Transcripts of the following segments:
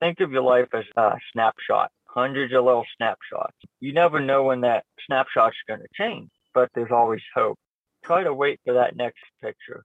think of your life as a snapshot, hundreds of little snapshots. You never know when that snapshot's going to change, but there's always hope. Try to wait for that next picture.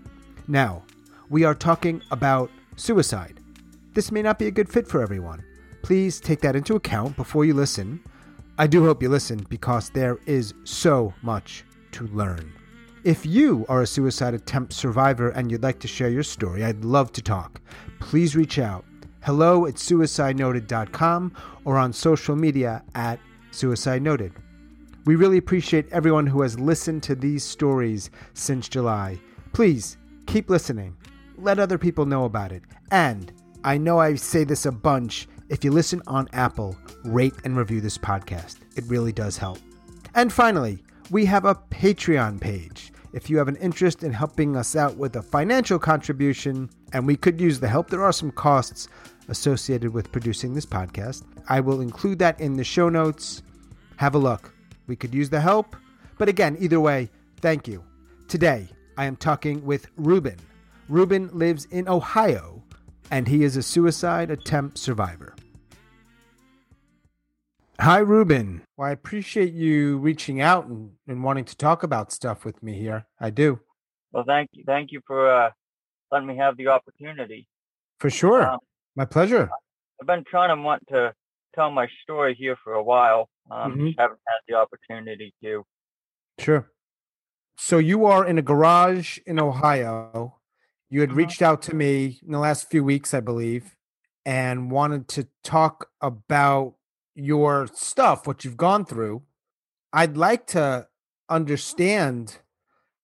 Now, we are talking about suicide. This may not be a good fit for everyone. Please take that into account before you listen. I do hope you listen because there is so much to learn. If you are a suicide attempt survivor and you'd like to share your story, I'd love to talk. Please reach out. Hello at suicidenoted.com or on social media at Suicide Noted. We really appreciate everyone who has listened to these stories since July. Please keep listening. Let other people know about it. And I know I say this a bunch. If you listen on Apple, rate and review this podcast. It really does help. And finally, we have a Patreon page. If you have an interest in helping us out with a financial contribution, and we could use the help, there are some costs associated with producing this podcast. I will include that in the show notes. Have a look. We could use the help. But again, either way, thank you. Today, I am talking with Ruben. Ruben lives in Ohio, and he is a suicide attempt survivor. Hi, Ruben. Well, I appreciate you reaching out and, and wanting to talk about stuff with me here. I do. Well, thank you. Thank you for uh, letting me have the opportunity. For sure. Um, My pleasure. I've been trying to want to tell my story here for a while. Um, mm-hmm. haven't had the opportunity to. Sure. So you are in a garage in Ohio. You had uh-huh. reached out to me in the last few weeks, I believe, and wanted to talk about your stuff, what you've gone through. I'd like to understand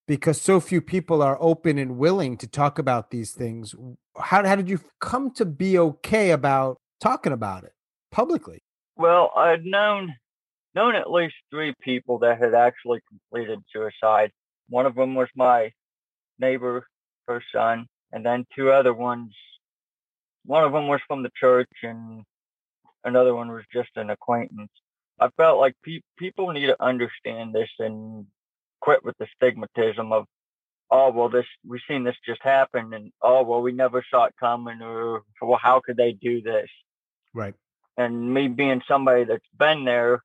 because so few people are open and willing to talk about these things. How, how did you come to be okay about talking about it publicly? Well, I'd known known at least three people that had actually completed suicide. One of them was my neighbor, her son, and then two other ones. One of them was from the church, and another one was just an acquaintance. I felt like pe- people need to understand this and quit with the stigmatism of, oh well, this we've seen this just happen, and oh well, we never saw it coming, or well, how could they do this? Right. And me being somebody that's been there,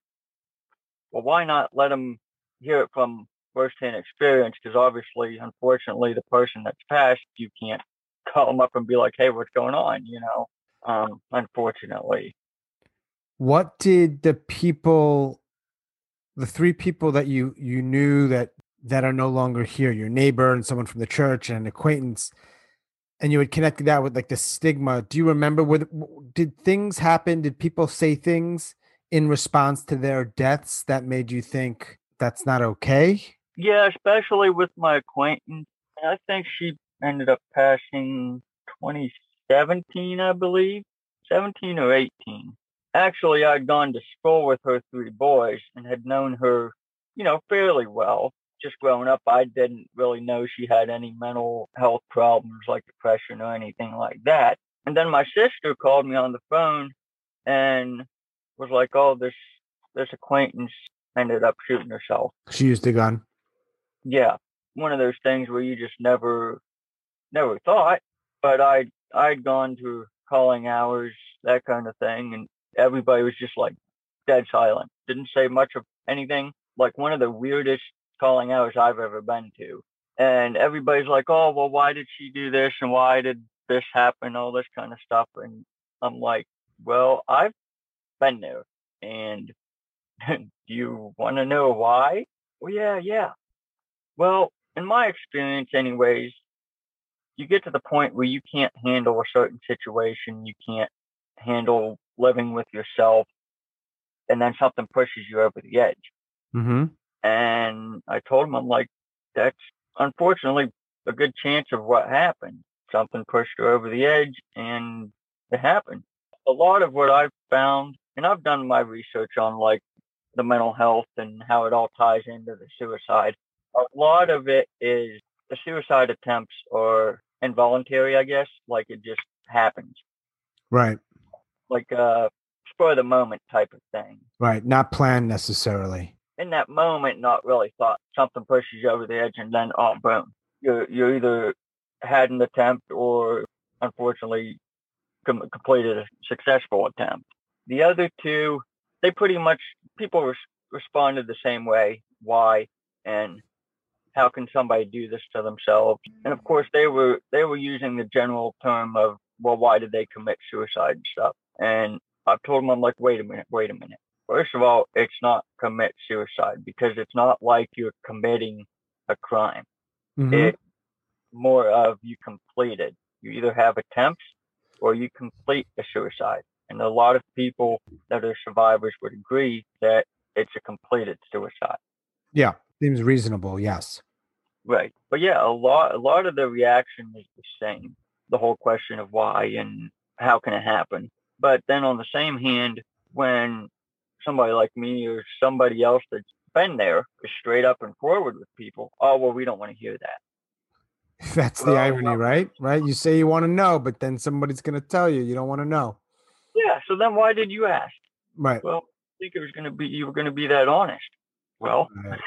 well, why not let them hear it from firsthand experience because obviously, unfortunately, the person that's passed, you can't call them up and be like, "Hey, what's going on?" You know, um, unfortunately. What did the people, the three people that you you knew that that are no longer here, your neighbor and someone from the church and an acquaintance, and you had connected that with like the stigma. Do you remember? Were, did things happen? Did people say things in response to their deaths that made you think that's not okay? Yeah, especially with my acquaintance. I think she ended up passing 2017, I believe, 17 or 18. Actually, I'd gone to school with her three boys and had known her, you know, fairly well. Just growing up, I didn't really know she had any mental health problems like depression or anything like that. And then my sister called me on the phone and was like, "Oh, this this acquaintance ended up shooting herself." She used a gun yeah, one of those things where you just never, never thought. But I, I'd gone to calling hours, that kind of thing, and everybody was just like dead silent. Didn't say much of anything. Like one of the weirdest calling hours I've ever been to. And everybody's like, "Oh, well, why did she do this? And why did this happen? All this kind of stuff." And I'm like, "Well, I've been there, and do you want to know why?" Well, yeah, yeah Well, in my experience, anyways, you get to the point where you can't handle a certain situation, you can't handle living with yourself, and then something pushes you over the edge. Mm-hmm. And I told him, I'm like, that's unfortunately a good chance of what happened. Something pushed her over the edge and it happened. A lot of what I've found, and I've done my research on like the mental health and how it all ties into the suicide. A lot of it is the suicide attempts are involuntary, I guess, like it just happens. Right. Like a spur of the moment type of thing. Right. Not planned necessarily. In that moment, not really thought something pushes you over the edge and then, oh, boom. You you either had an attempt or unfortunately com- completed a successful attempt. The other two, they pretty much, people res- responded the same way. Why? And how can somebody do this to themselves? And of course, they were they were using the general term of, well, why did they commit suicide and stuff? And I've told them, I'm like, wait a minute, wait a minute. First of all, it's not commit suicide because it's not like you're committing a crime. Mhm. It's more of you completed. You either have attempts or you complete a suicide. And a lot of people that are survivors would agree that it's a completed suicide. yeah. Seems reasonable. Yes. Right. But yeah, a lot a lot of the reaction is the same. The whole question of why and how can it happen. But then on the same hand, when somebody like me or somebody else that's been there is straight up and forward with people, oh well we don't want to hear that. That's the irony, well- right? Right. You say you want to know, but then somebody's going to tell you you don't want to know. Yeah, so then why did you ask? Right. Well, I think it was gonna be you were gonna be that honest. Well, Right.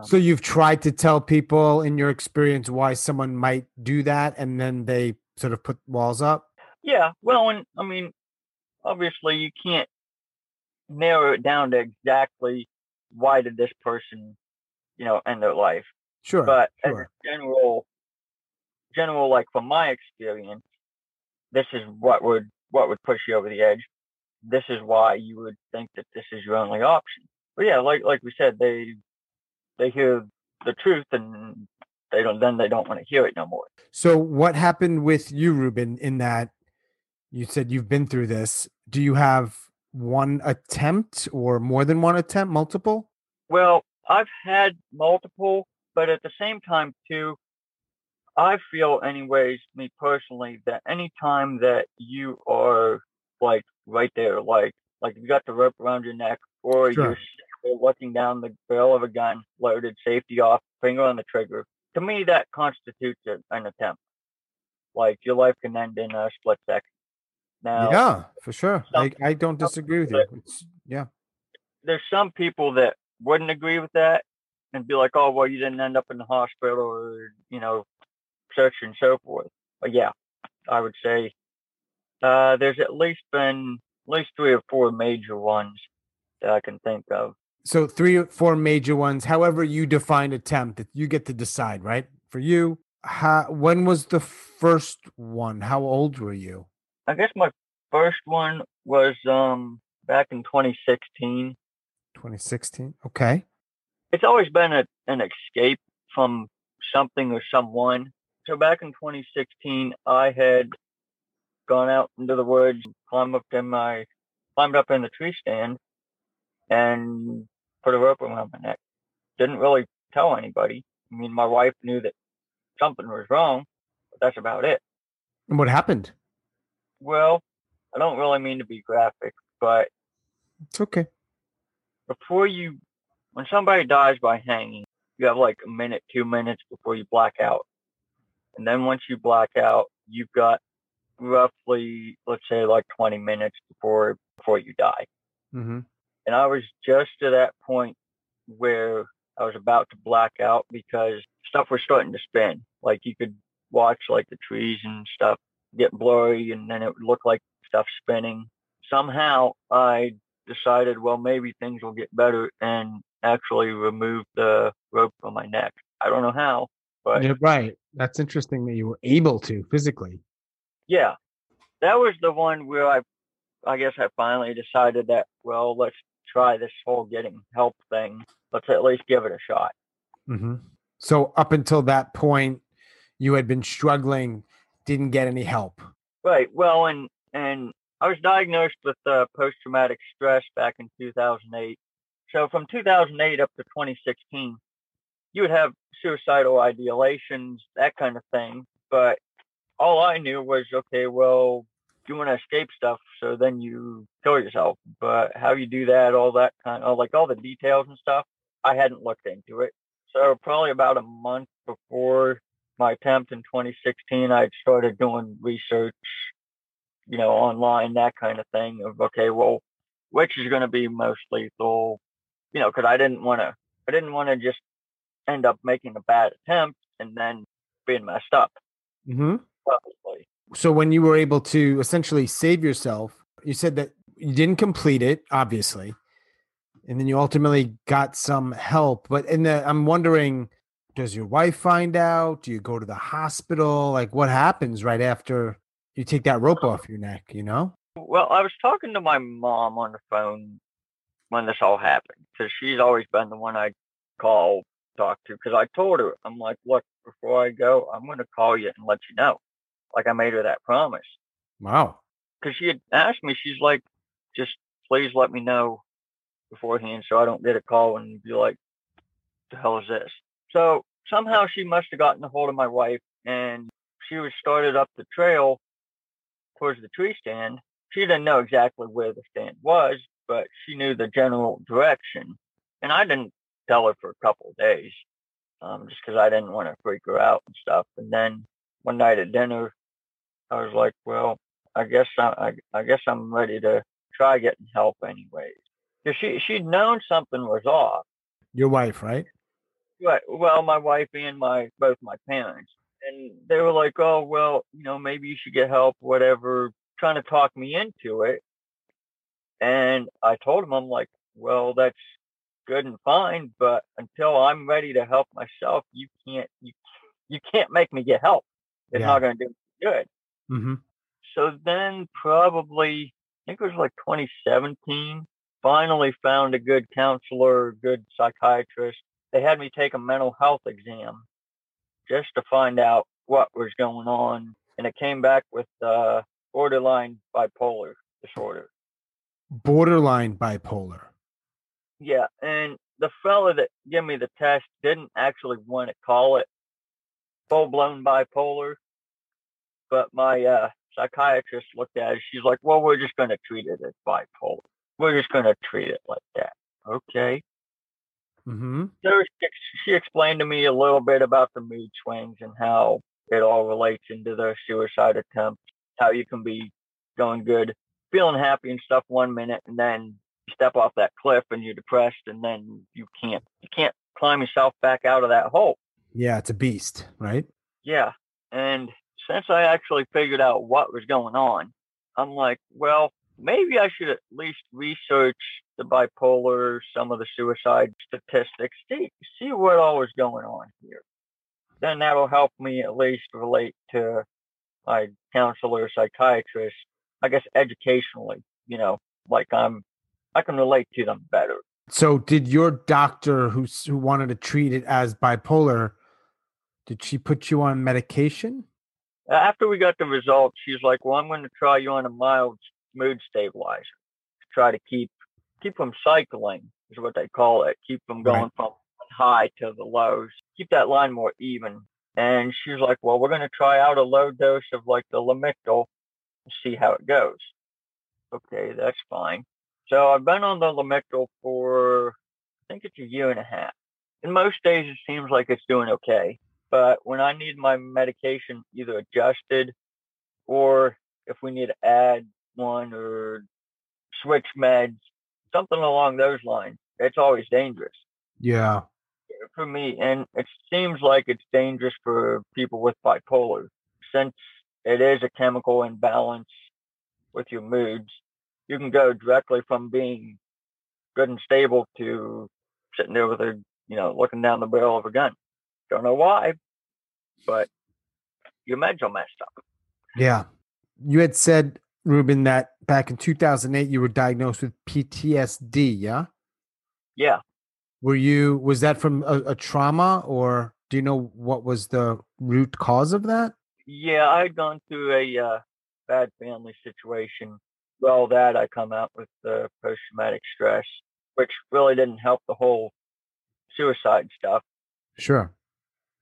Um, So you've tried to tell people in your experience why someone might do that, and then they sort of put walls up. Yeah, well, and I mean, obviously, you can't narrow it down to exactly why did this person, you know, end their life. Sure. But as sure. a general, general, like from my experience, this is what would what would push you over the edge. This is why you would think that this is your only option. But yeah, like like we said, they they hear the truth and they don't then they don't want to hear it no more. So what happened with you, Ruben? In that you said you've been through this. Do you have one attempt or more than one attempt? Multiple? Well, I've had multiple, but at the same time too, I feel anyways, me personally, that any time that you are like right there, like like you got the rope around your neck or Sure. you're looking down the barrel of a gun, loaded, safety off, finger on the trigger, to me that constitutes a, an attempt. Like your life can end in a split second. Now yeah, for sure. I, some- I don't disagree with you. It's, yeah. there's some people that wouldn't agree with that and be like, oh, well, you didn't end up in the hospital or, you know, such and so forth. But yeah, I would say uh, there's at least been at least three or four major ones that I can think of. So three or four major ones. However, you define attempt, you get to decide, right? For you, how, when was the first one? How old were you? I guess my first one was um, back in 2016. 2016. Okay. It's always been a, an escape from something or someone. So back in 2016, I had gone out into the woods, climbed up in my, climbed up in the tree stand, and put a rope around my neck. Didn't really tell anybody. I mean, my wife knew that something was wrong, but that's about it. And what happened? Well, I don't really mean to be graphic, but It's okay. before you, when somebody dies by hanging, you have like a minute, two minutes before you black out. And then once you black out, you've got roughly, let's say like 20 minutes before, before you die. Mm-hmm. And I was just to that point where I was about to black out because stuff was starting to spin. Like you could watch like the trees and stuff get blurry and then it would look like stuff spinning. Somehow I decided, well, maybe things will get better and actually remove the rope from my neck. I don't know how, but Yeah, right. That's interesting that you were able to physically. yeah, that was the one where I, I guess I finally decided that, well, let's try this whole getting help thing. Let's at least give it a shot. Mm-hmm. So up until that point, you had been struggling, didn't get any help. Right. Well, and and I was diagnosed with uh, post traumatic stress back in 2008. So from 2008 up to 2016, you would have suicidal ideations, that kind of thing. But all I knew was, okay, well, you want to escape stuff, so then you kill yourself. But how you do that, all that kind of like all the details and stuff, I hadn't looked into it. So probably about a month before my attempt in 2016, I started doing research, you know, online, that kind of thing of, okay, well, which is going to be most lethal, you know, cause I didn't want to, I didn't want to just end up making a bad attempt and then being messed up. Mm-hmm. Probably. So when you were able to essentially save yourself, you said that you didn't complete it, obviously, and then you ultimately got some help. But in the, I'm wondering, does your wife find out? Do you go to the hospital? Like, what happens right after you take that rope off your neck? You know? Well, I was talking to my mom on the phone when this all happened because she's always been the one I call talk to because I told her I'm like, look, before I go, I'm going to call you and let you know. Like I made her that promise. Wow. Because she had asked me, she's like, just please let me know beforehand so I don't get a call and be like, the hell is this? So somehow she must have gotten a hold of my wife and she was started up the trail towards the tree stand. She didn't know exactly where the stand was, but she knew the general direction. And I didn't tell her for a couple of days, um, just because I didn't want to freak her out and stuff. And then one night at dinner, I was like, well, I guess I, I, I guess I'm ready to try getting help anyways. Cause she, she'd known something was off. Your wife, right? Right. Well, my wife and my, both my parents. And they were like, oh, well, you know, maybe you should get help, whatever, trying to talk me into it. And I told them, I'm like, well, that's good and fine, but until I'm ready to help myself, you can't, you, you can't make me get help. It's Yeah. not going to do me good. Mm-hmm. So then probably, I think it was like 2017, finally found a good counselor, good psychiatrist. They had me take a mental health exam just to find out what was going on. And it came back with uh, borderline bipolar disorder. Borderline bipolar. Yeah. And the fella that gave me the test didn't actually want to call it full blown bipolar. But my uh, psychiatrist looked at it. She's like, well, we're just going to treat it as bipolar. We're just going to treat it like that. Okay. Mm-hmm. So she, she explained to me a little bit about the mood swings and how it all relates into the suicide attempt, how you can be going good, feeling happy and stuff one minute, and then you step off that cliff and you're depressed, and then you can't you can't climb yourself back out of that hole. Yeah, it's a beast, right? Yeah. And since I actually figured out what was going on, I'm like, well, maybe I should at least research the bipolar, some of the suicide statistics, see see what all was going on here. Then that'll help me at least relate to my counselor, psychiatrist, I guess educationally, you know, like I'm I can relate to them better. So, did your doctor who who wanted to treat it as bipolar, did she put you on medication? After we got the results, she's like, "Well, I'm going to try you on a mild mood stabilizer to try to keep keep them cycling, is what they call it. Keep them Right. going from high to the lows. Keep that line more even." And she's like, "Well, we're going to try out a low dose of like the Lamictal and see how it goes." Okay, that's fine. So I've been on the Lamictal for I think it's a year and a half. In most days, it seems like it's doing okay. But when I need my medication either adjusted or if we need to add one or switch meds, something along those lines, it's always dangerous Yeah. for me. And it seems like it's dangerous for people with bipolar since it is a chemical imbalance with your moods. You can go directly from being good and stable to sitting over there with a, you know, looking down the barrel of a gun. Don't know why, but your meds are messed up. Yeah. You had said, Ruben, that back in 2008 you were diagnosed with PTSD. Yeah. Yeah. Were you? Was that from a, a trauma or? Do you know what was the root cause of that? Yeah, I had gone through a uh, bad family situation. Well, that I come out with the post traumatic stress, which really didn't help the whole suicide stuff. Sure.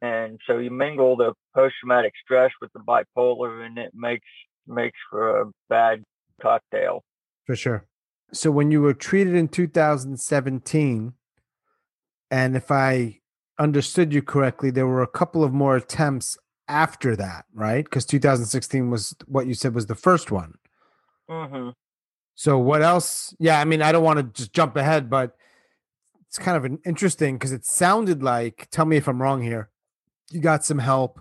And so you mingle the post traumatic stress with the bipolar, and it makes makes for a bad cocktail. For sure. So when you were treated in 2017, and if I understood you correctly, there were a couple of more attempts after that, right? Because 2016 was what you said was the first one. Mm-hmm. So what else? Yeah, I mean, I don't want to just jump ahead, but it's kind of an interesting because it sounded like. Tell me if I'm wrong here. You got some help,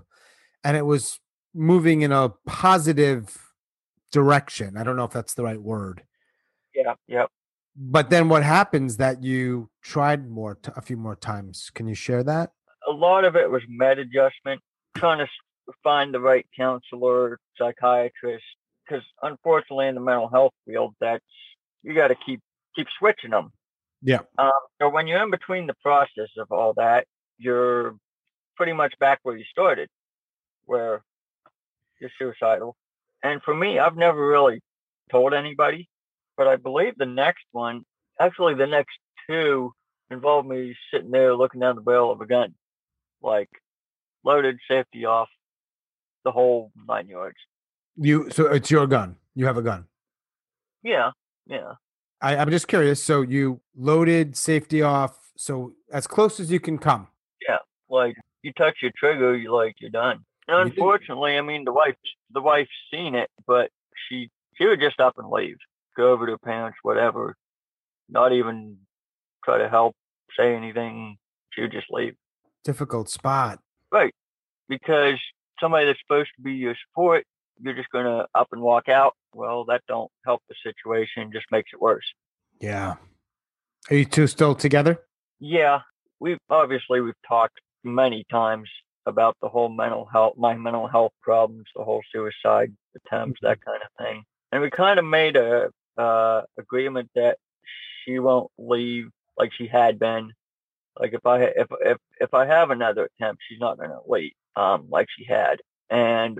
and it was moving in a positive direction. I don't know if that's the right word. Yeah. Yep. But then what happens that you tried more t- a few more times? Can you share that? A lot of it was med adjustment, trying to find the right counselor, psychiatrist, because unfortunately in the mental health field, that's you got to keep keep switching them. Yeah. Um, so when you're in between the process of all that, you're pretty much back where you started, where you're suicidal. And for me, I've never really told anybody, but I believe the next one, actually the next two, involved me sitting there looking down the barrel of a gun, like loaded, safety off, the whole nine yards. You so it's your gun. You have a gun. Yeah, yeah. I, I'm just curious. So you loaded, safety off, so as close as you can come. Yeah, like you touch your trigger, you're like you're done. And unfortunately, I mean the wife, the wife's seen it, but she she would just up and leave, go over to her parents, whatever, not even try to help, say anything. She would just leave. Difficult spot. Right. Because somebody that's supposed to be your support, you're just gonna up and walk out. Well, that don't help the situation, just makes it worse. Yeah. Are you two still together? Yeah, we've obviously we've talked many times about the whole mental health, my mental health problems, the whole suicide attempts, that kind of thing. And we kind of made a uh, agreement that she won't leave like she had been. Like if I if if if I have another attempt, she's not going to leave um, like she had. And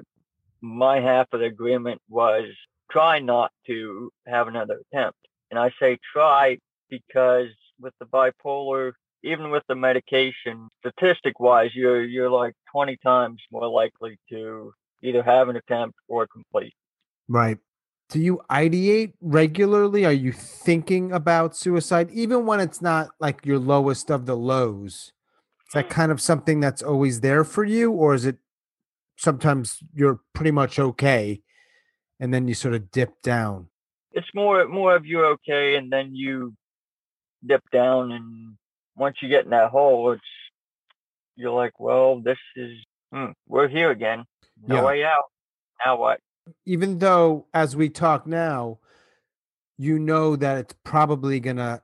my half of the agreement was try not to have another attempt. And I say try because with the bipolar, even with the medication, statistic wise, you're you're like 20 times more likely to either have an attempt or complete. Right. Do you ideate regularly? Are you thinking about suicide, even when it's not like your lowest of the lows? Is that mm. kind of something that's always there for you, or is it sometimes you're pretty much okay and then you sort of dip down? It's more more of you're okay, and then you dip down, and once you get in that hole, it's you're like, well, this is hmm, we're here again, no Yeah. way out. Now what? Even though, as we talk now, you know that it's probably going to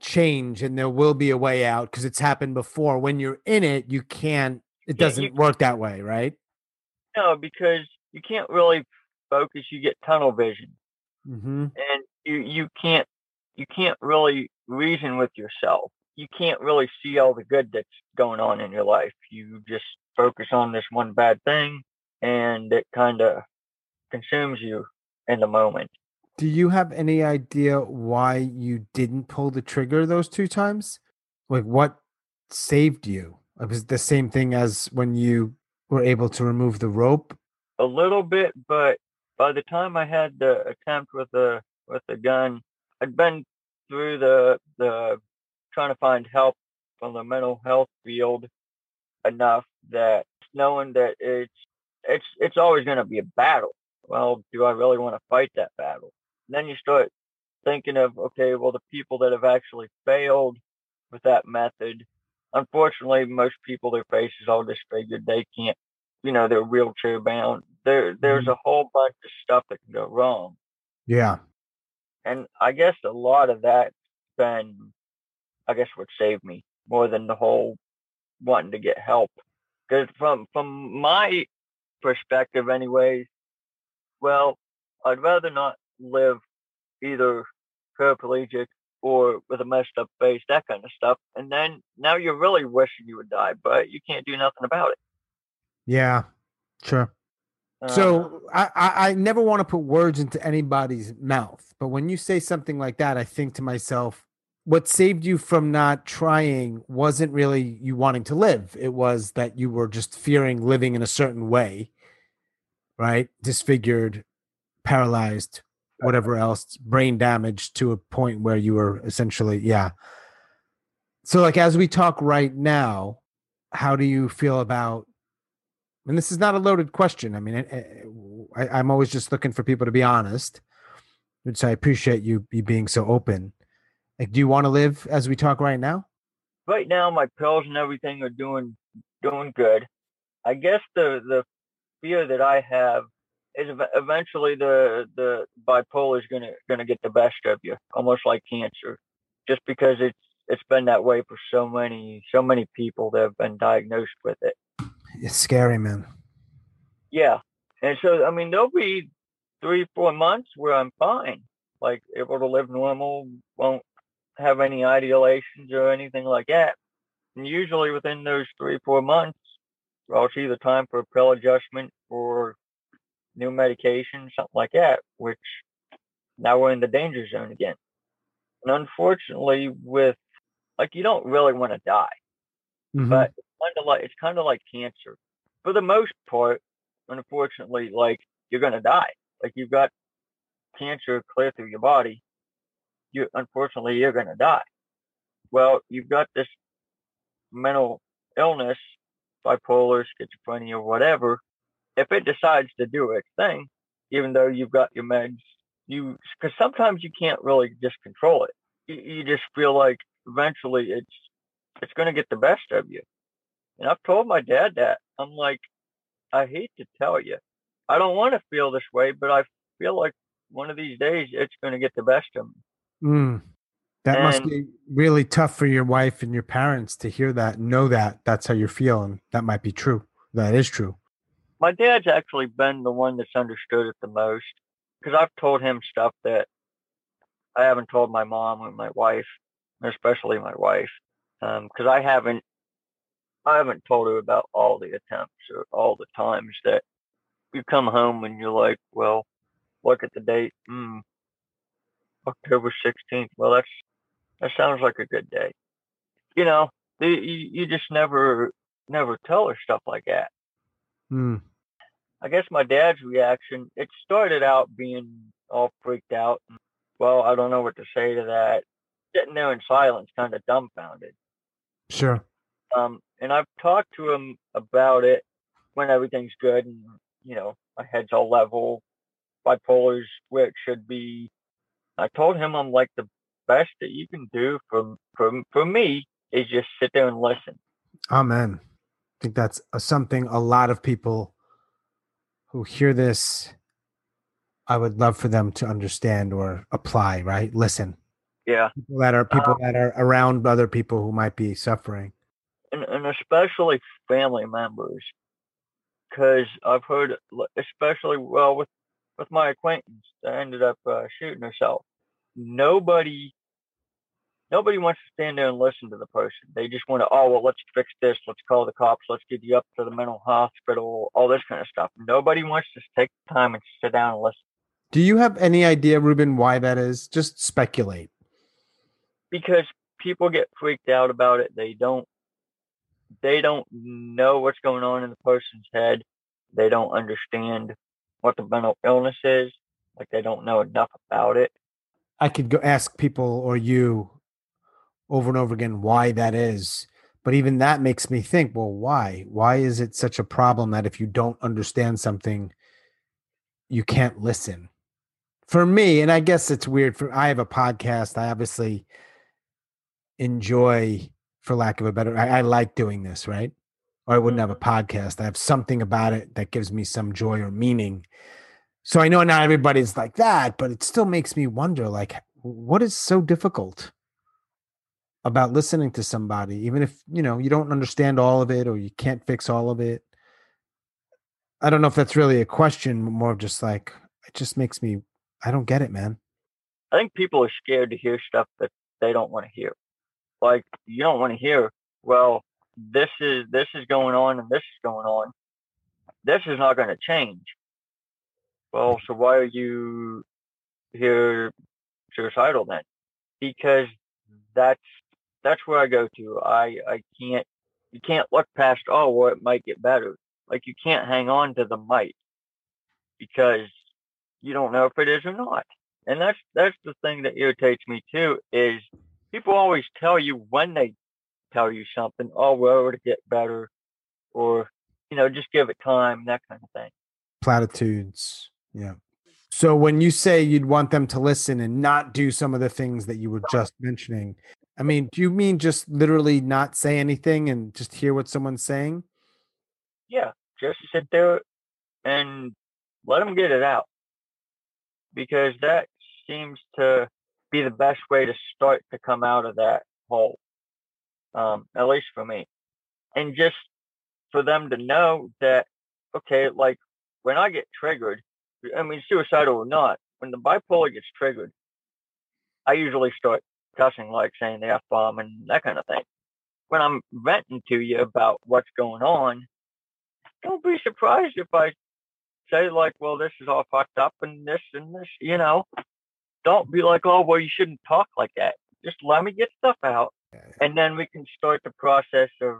change and there will be a way out because it's happened before. When you're in it, you can't, it Yeah, doesn't work that way, right? No, because you can't really focus. You get tunnel vision. Mm-hmm. and you you can't you can't really reason with yourself. You can't really see all the good that's going on in your life. You just focus on this one bad thing, and it kind of consumes you in the moment. Do you have any idea why you didn't pull the trigger those two times? Like what saved you? It was the same thing as when you were able to remove the rope. A little bit, but by the time I had the attempt with the with the gun, I'd been through the the trying to find help from the mental health field enough that knowing that it's it's it's always going to be a battle. Well, do I really want to fight that battle? then you start thinking of okay, well, the people that have actually failed with that method, unfortunately, most people their faces all disfigured. They can't, you know, they're wheelchair bound. There, there's mm-hmm. a whole bunch of stuff that can go wrong, Yeah. and I guess a lot of that's been, I guess, would save me more than the whole wanting to get help. Because from from my perspective, anyways, well, I'd rather not live either paraplegic or with a messed up face, that kind of stuff. And then now you're really wishing you would die, but you can't do nothing about it. Yeah, sure. Uh, So I, I, I never want to put words into anybody's mouth, but when you say something like that, I think to myself, what saved you from not trying wasn't really you wanting to live. It was that you were just fearing living in a certain way, right? Disfigured, paralyzed, whatever else, brain damage to a point where you were essentially, yeah. So, like, as we talk right now, how do you feel about and this is not a loaded question. I mean, I, I'm always just looking for people to be honest, which I appreciate you you being so open. Like, do you want to live as we talk right now? right now my pills and everything are doing doing good. I guess the the fear that I have is eventually the the bipolar is gonna gonna get the best of you, almost like cancer, just because it's it's been that way for so many so many people that have been diagnosed with it. It's scary, man. Yeah, and so I mean there'll be three four months where I'm fine, like able to live normal, won't have any ideations or anything like that. And usually within those three, four months, I'll see the time for a pill adjustment or new medication, something like that, which now we're in the danger zone again. And unfortunately, with like, you don't really want to die, Mhm. but it's kind of like, it's kind of like cancer. For the most part, unfortunately, like, you're going to die. Like, you've got cancer clear through your body. You, unfortunately, you're going to die. Well, you've got this mental illness, bipolar, schizophrenia, whatever, if it decides to do its thing, even though you've got your meds, you because sometimes you can't really just control it. You, you just feel like eventually it's it's going to get the best of you. And I've told my dad that I'm like, I hate to tell you, I don't want to feel this way, but I feel like one of these days it's going to get the best of me. Mm. That must be really tough for your wife and your parents to hear that, know that that's how you're feeling. That might be true. That is true. my dad's actually been the one that's understood it the most because I've told him stuff that I haven't told my mom or my wife, especially my wife, because I haven't I haven't told her about all the attempts or all the times that you come home and you're like, well, look at the date, hmm, October 16th. Well, that's that sounds like a good day. You know, you, you you just never never tell her stuff like that. Mm. I guess my dad's reaction, it started out being all freaked out. And, well, I don't know what to say to that. Sitting there in silence, kind of dumbfounded. Sure. Um, and I've talked to him about it when everything's good and, you know, my head's all level, bipolar's where it should be. I told him I'm like the best that you can do for, for, for me is just sit there and listen. Amen. I think that's uh, something a lot of people who hear this, I would love for them to understand or apply, right? Listen. Yeah. People that are people that are around other people who might be suffering. and, and especially family members, because I've heard, especially well with with my acquaintance that ended up uh, shooting herself. Nobody, nobody wants to stand there and listen to the person. They just want to, oh well, let's fix this, let's call the cops, let's get you up to the mental hospital, all this kind of stuff. Nobody wants to take the time and sit down and listen Do you have any idea, Ruben, why that is? Just speculate. because people get freaked out about it. They don't they don't know what's going on in the person's head. They don't understand what the mental illness is. Like they don't know enough about it. I could go ask people or you over and over again why that is. But even that makes me think, well, why? Why is it such a problem that if you don't understand something, you can't listen? For me, and I guess it's weird for I have a podcast. I obviously enjoy, for lack of a better, I, I like doing this, right? Or I wouldn't mm-hmm. have a podcast. I have something about it that gives me some joy or meaning. So I know not everybody's like that, but it still makes me wonder like what is so difficult about listening to somebody even if, you know, you don't understand all of it or you can't fix all of it. I don't know if that's really a question, more of just like it just makes me I don't get it, man. I think people are scared to hear stuff that they don't want to hear. Like you don't want to hear, well, this is this is going on and this is going on. This is not going to change. Well, so why are you here suicidal then? Because that's that's where I go to. I I can't you can't look past oh well it might get better. Like you can't hang on to the might because you don't know if it is or not. And that's that's the thing that irritates me too is people always tell you when they tell you something, oh well it'll get better or you know, just give it time, that kind of thing. Platitudes. Yeah. So when you say you'd want them to listen and not do some of the things that you were just mentioning, I mean, do you mean just literally not say anything and just hear what someone's saying? Yeah, just sit there and let them get it out because that seems to be the best way to start to come out of that hole, um, at least for me. And just for them to know that, okay, like when I get triggered, I mean, suicidal or not, when the bipolar gets triggered, I usually start cussing, like saying the F bomb and that kind of thing. When I'm venting to you about what's going on, don't be surprised if I say, like, well, this is all fucked up and this and this, you know. Don't be like, oh, well, you shouldn't talk like that. Just let me get stuff out. And then we can start the process of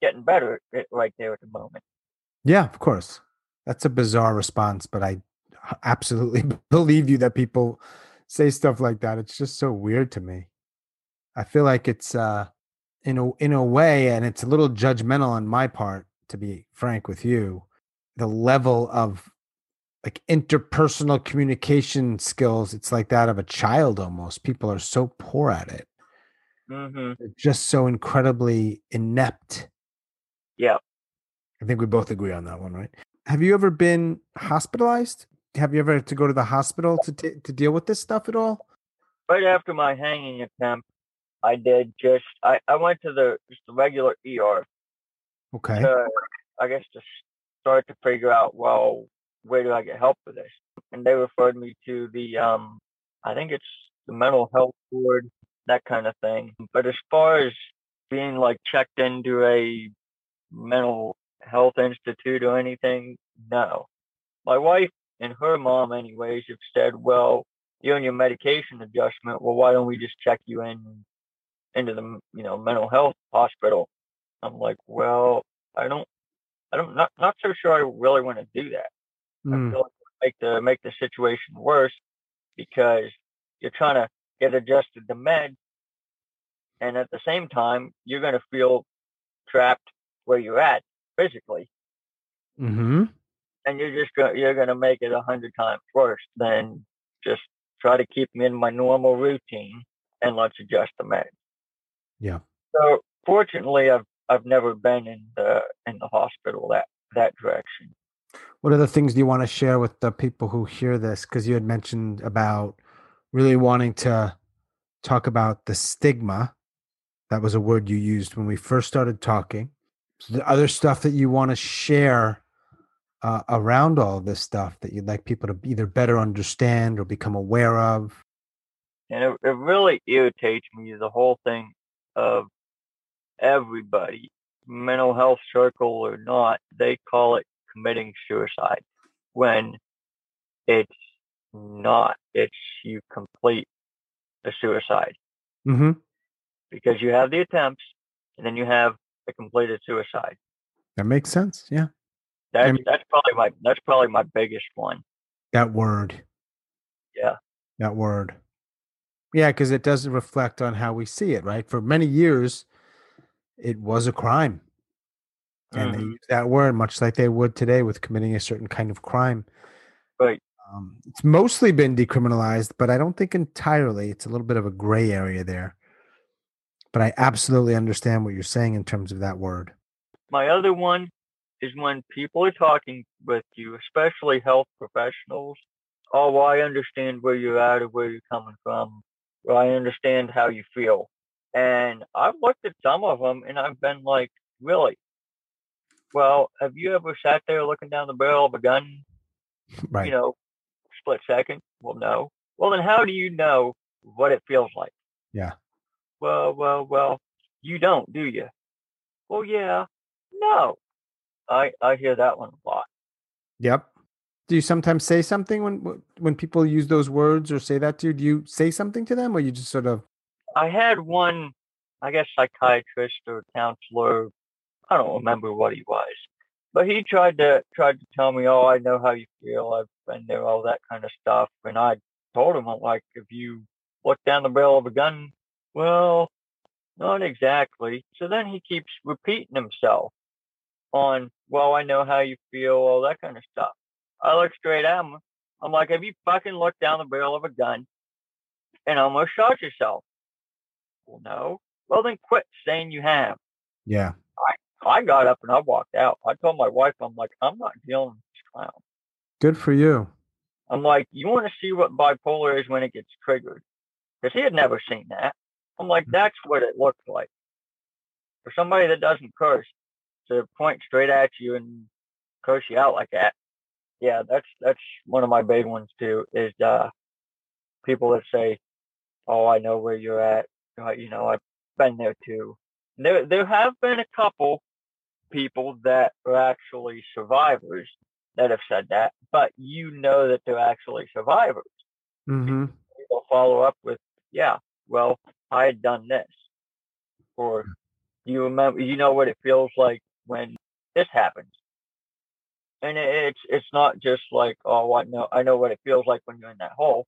getting better right there at the moment. Yeah, of course. That's a bizarre response, but I absolutely believe you that people say stuff like that. It's just so weird to me. I feel like it's uh in a in a way, and it's a little judgmental on my part, to be frank with you, the level of like interpersonal communication skills, it's like that of a child almost. People are so poor at it. Mm-hmm. Just so incredibly inept. Yeah. I think we both agree on that one, right? Have you ever been hospitalized? Have you ever had to go to the hospital to t- to deal with this stuff at all? Right after my hanging attempt, I did just I, I went to the just the regular ER. Okay. To, I guess to start to figure out well where do I get help for this, and they referred me to the um I think it's the mental health board that kind of thing. But as far as being like checked into a mental health institute or anything, no. My wife and her mom, anyways, have said, well, you're on your medication adjustment. Well, why don't we just check you in into the you know mental health hospital? I'm like, well, I don't, I don't, not not so sure I really want to do that. Mm. I feel like make the make the situation worse because you're trying to get adjusted to med, and at the same time, you're going to feel trapped where you're at physically. Mm-hmm. And you're just going you're going to make it a hundred times worse than just try to keep me in my normal routine and let's adjust the meds. Yeah. So fortunately, I've I've never been in the in the hospital that that direction. What other things do you want to share with the people who hear this? Because you had mentioned about really wanting to talk about the stigma. That was a word you used when we first started talking. So the other stuff that you want to share uh, around all this stuff that you'd like people to either better understand or become aware of? And it, it really irritates me the whole thing of everybody, mental health circle or not, they call it committing suicide when it's not. It's you complete the suicide Mm-hmm. because you have the attempts and then you have the completed suicide. That makes sense. Yeah. That's mean- that's probably my that's probably my biggest one. That word. Yeah. That word. Yeah, because it doesn't reflect on how we see it, right? For many years, it was a crime. And they Mhm. use that word much like they would today with committing a certain kind of crime. Right. Um, it's mostly been decriminalized, but I don't think entirely. It's a little bit of a gray area there. But I absolutely understand what you're saying in terms of that word. My other one is when people are talking with you, especially health professionals. Oh, well, I understand where you're at or where you're coming from. Or I understand how you feel. And I've looked at some of them and I've been like, really? Well, have you ever sat there looking down the barrel of a gun, Right. you know, split second? Well, no. Well, then how do you know what it feels like? Yeah. well, well, well, you don't, do you? Well, yeah, no. I I hear that one a lot. Yep. Do you sometimes say something when when people use those words or say that to you? Do you say something to them, or you just sort of? I had one, I guess, psychiatrist or counselor. I don't remember what he was, but he tried to tried to tell me, "Oh, I know how you feel. I've been there, all that kind of stuff." And I told him, like, if you look down the barrel of a gun, well, not exactly." So then he keeps repeating himself on, "Well, I know how you feel," all that kind of stuff. I look straight at him. I'm like, "Have you fucking looked down the barrel of a gun and almost shot yourself?" Well, no. Well, then quit saying you have. Yeah. I, got up and I walked out. I told my wife, I'm like, I'm not dealing with this clown. Good for you. I'm like, you want to see what bipolar is when it gets triggered? Because he had never seen that. I'm like, that's what it looks like. For somebody that doesn't curse, to point straight at you and curse you out like that. Yeah, that's that's one of my big ones too. Is uh, people that say, "Oh, I know where you're at." You know, I've been there too. There, there have been a couple people that are actually survivors that have said that, but you know that they're actually survivors. Mm-hmm. They'll follow up with, "Yeah, well, I had done this," or you remember, you know what it feels like when this happens. And it's it's not just like, oh, I know I know what it feels like when you're in that hole.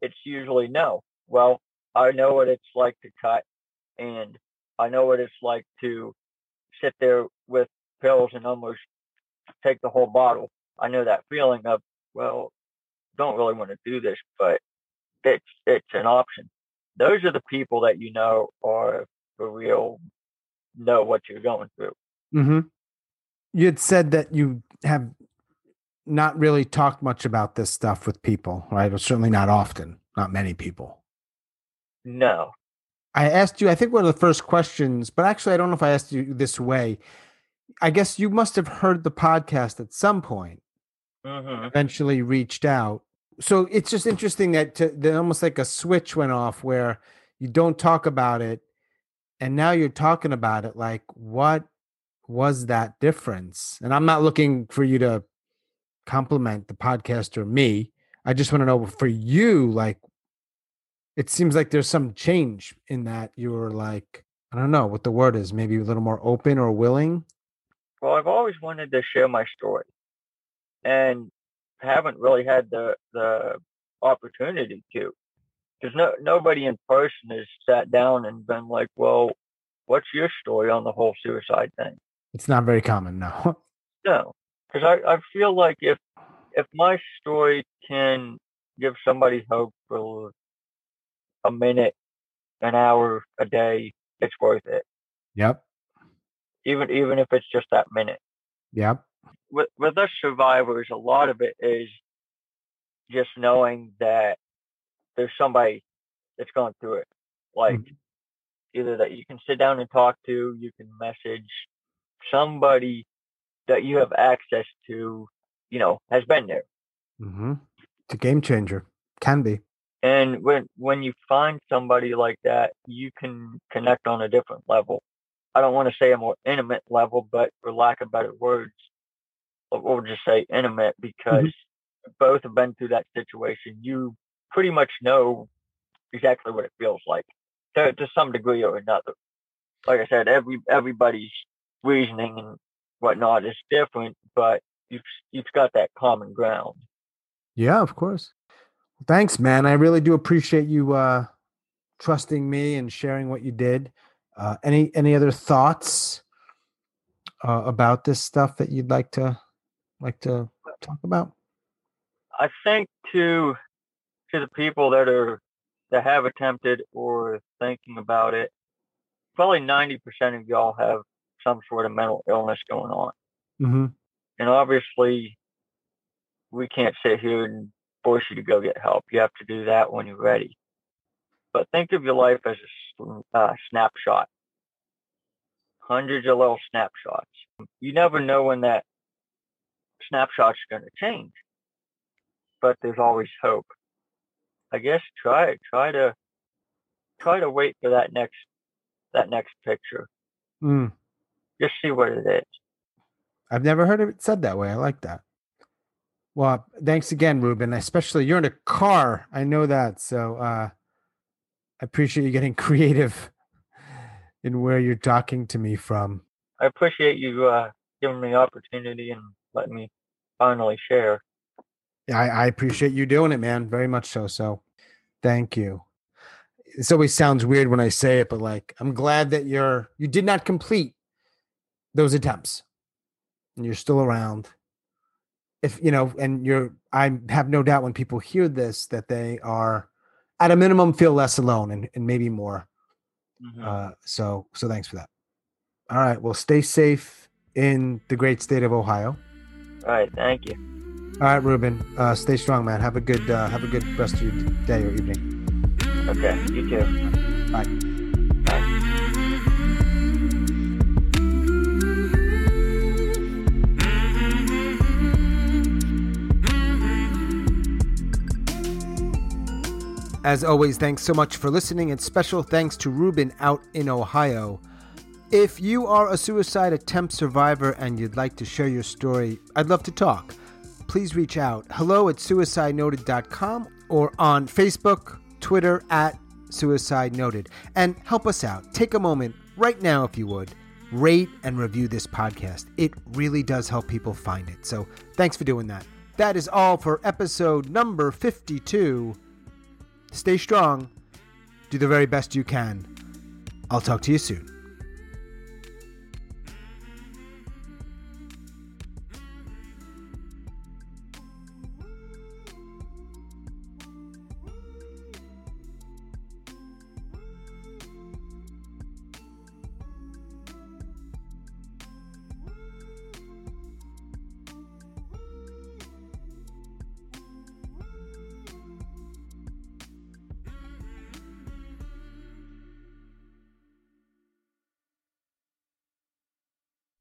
It's usually no. Well, I know what it's like to cut, and I know what it's like to sit there with pills and almost take the whole bottle. I know that feeling of, well, don't really want to do this, but it's it's an option. Those are the people that you know are for real, know what you're going through. Mm-hmm. You had said that you have not really talked much about this stuff with people, right? Or certainly not often, not many people. No. I asked you, I think one of the first questions, but actually, I don't know if I asked you this way. I guess you must have heard the podcast at some point, Mm-hmm. eventually reached out. So it's just interesting that, to, that almost like a switch went off where you don't talk about it. And now you're talking about it. Like, what was that difference? And I'm not looking for you to compliment the podcast or me. I just want to know for you, like, it seems like there's some change in that you're like, I don't know what the word is, maybe a little more open or willing. Well, I've always wanted to share my story, and haven't really had the the opportunity to, because no nobody in person has sat down and been like, "Well, what's your story on the whole suicide thing?" It's not very common, no. No, because I, I feel like if if my story can give somebody hope for a minute, an hour, a day, it's worth it. Yep. Even even if it's just that minute. Yep. With with us survivors, a lot of it is just knowing that there's somebody that's gone through it. Like Mhm. either that you can sit down and talk to, you can message somebody that you have access to, you know, has been there. Mm-hmm. It's a game changer. Can be. And when when you find somebody like that, you can connect on a different level. I don't want to say a more intimate level, but for lack of better words, or we'll just say intimate because mm-hmm. both have been through that situation. You pretty much know exactly what it feels like to to some degree or another. Like I said, every everybody's reasoning and whatnot is different, but you've you've got that common ground. Yeah, of course. Thanks, man. I really do appreciate you uh trusting me and sharing what you did. Uh any any other thoughts uh, about this stuff that you'd like to like to talk about? I think to to the people that are that have attempted or thinking about it, probably ninety percent of y'all have some sort of mental illness going on. Mm-hmm. And obviously we can't sit here and force you to go get help. You have to do that when you're ready. But think of your life as a uh, snapshot. Hundreds of little snapshots. You never know when that snapshot's going to change. But there's always hope. I guess try it. Try to try to wait for that next that next picture. Mm. Just see what it is. I've never heard it said that way. I like that. Well, thanks again, Ruben. Especially you're in a car. I know that. So uh, I appreciate you getting creative in where you're talking to me from. I appreciate you uh, giving me the opportunity and letting me finally share. Yeah, I, I appreciate you doing it, man. Very much so. So thank you. This always sounds weird when I say it, but like I'm glad that you're you did not complete those attempts. And you're still around. If you know, and you're I have no doubt when people hear this that they are at a minimum feel less alone and, and maybe more. Mhm. Uh so so thanks for that. All right. Well stay safe in the great state of Ohio. All right, thank you. All right, Ruben. Uh, stay strong, man. Have a good uh, have a good rest of your day or evening. Okay, you too. Bye. As always, thanks so much for listening, and special thanks to Ruben out in Ohio. If you are a suicide attempt survivor and you'd like to share your story, I'd love to talk. Please reach out. Hello at suicidenoted.com or on Facebook, Twitter at Suicide Noted. And help us out. Take a moment right now, if you would. Rate and review this podcast. It really does help people find it. So thanks for doing that. That is all for episode number 52. Stay strong. Do the very best you can. I'll talk to you soon.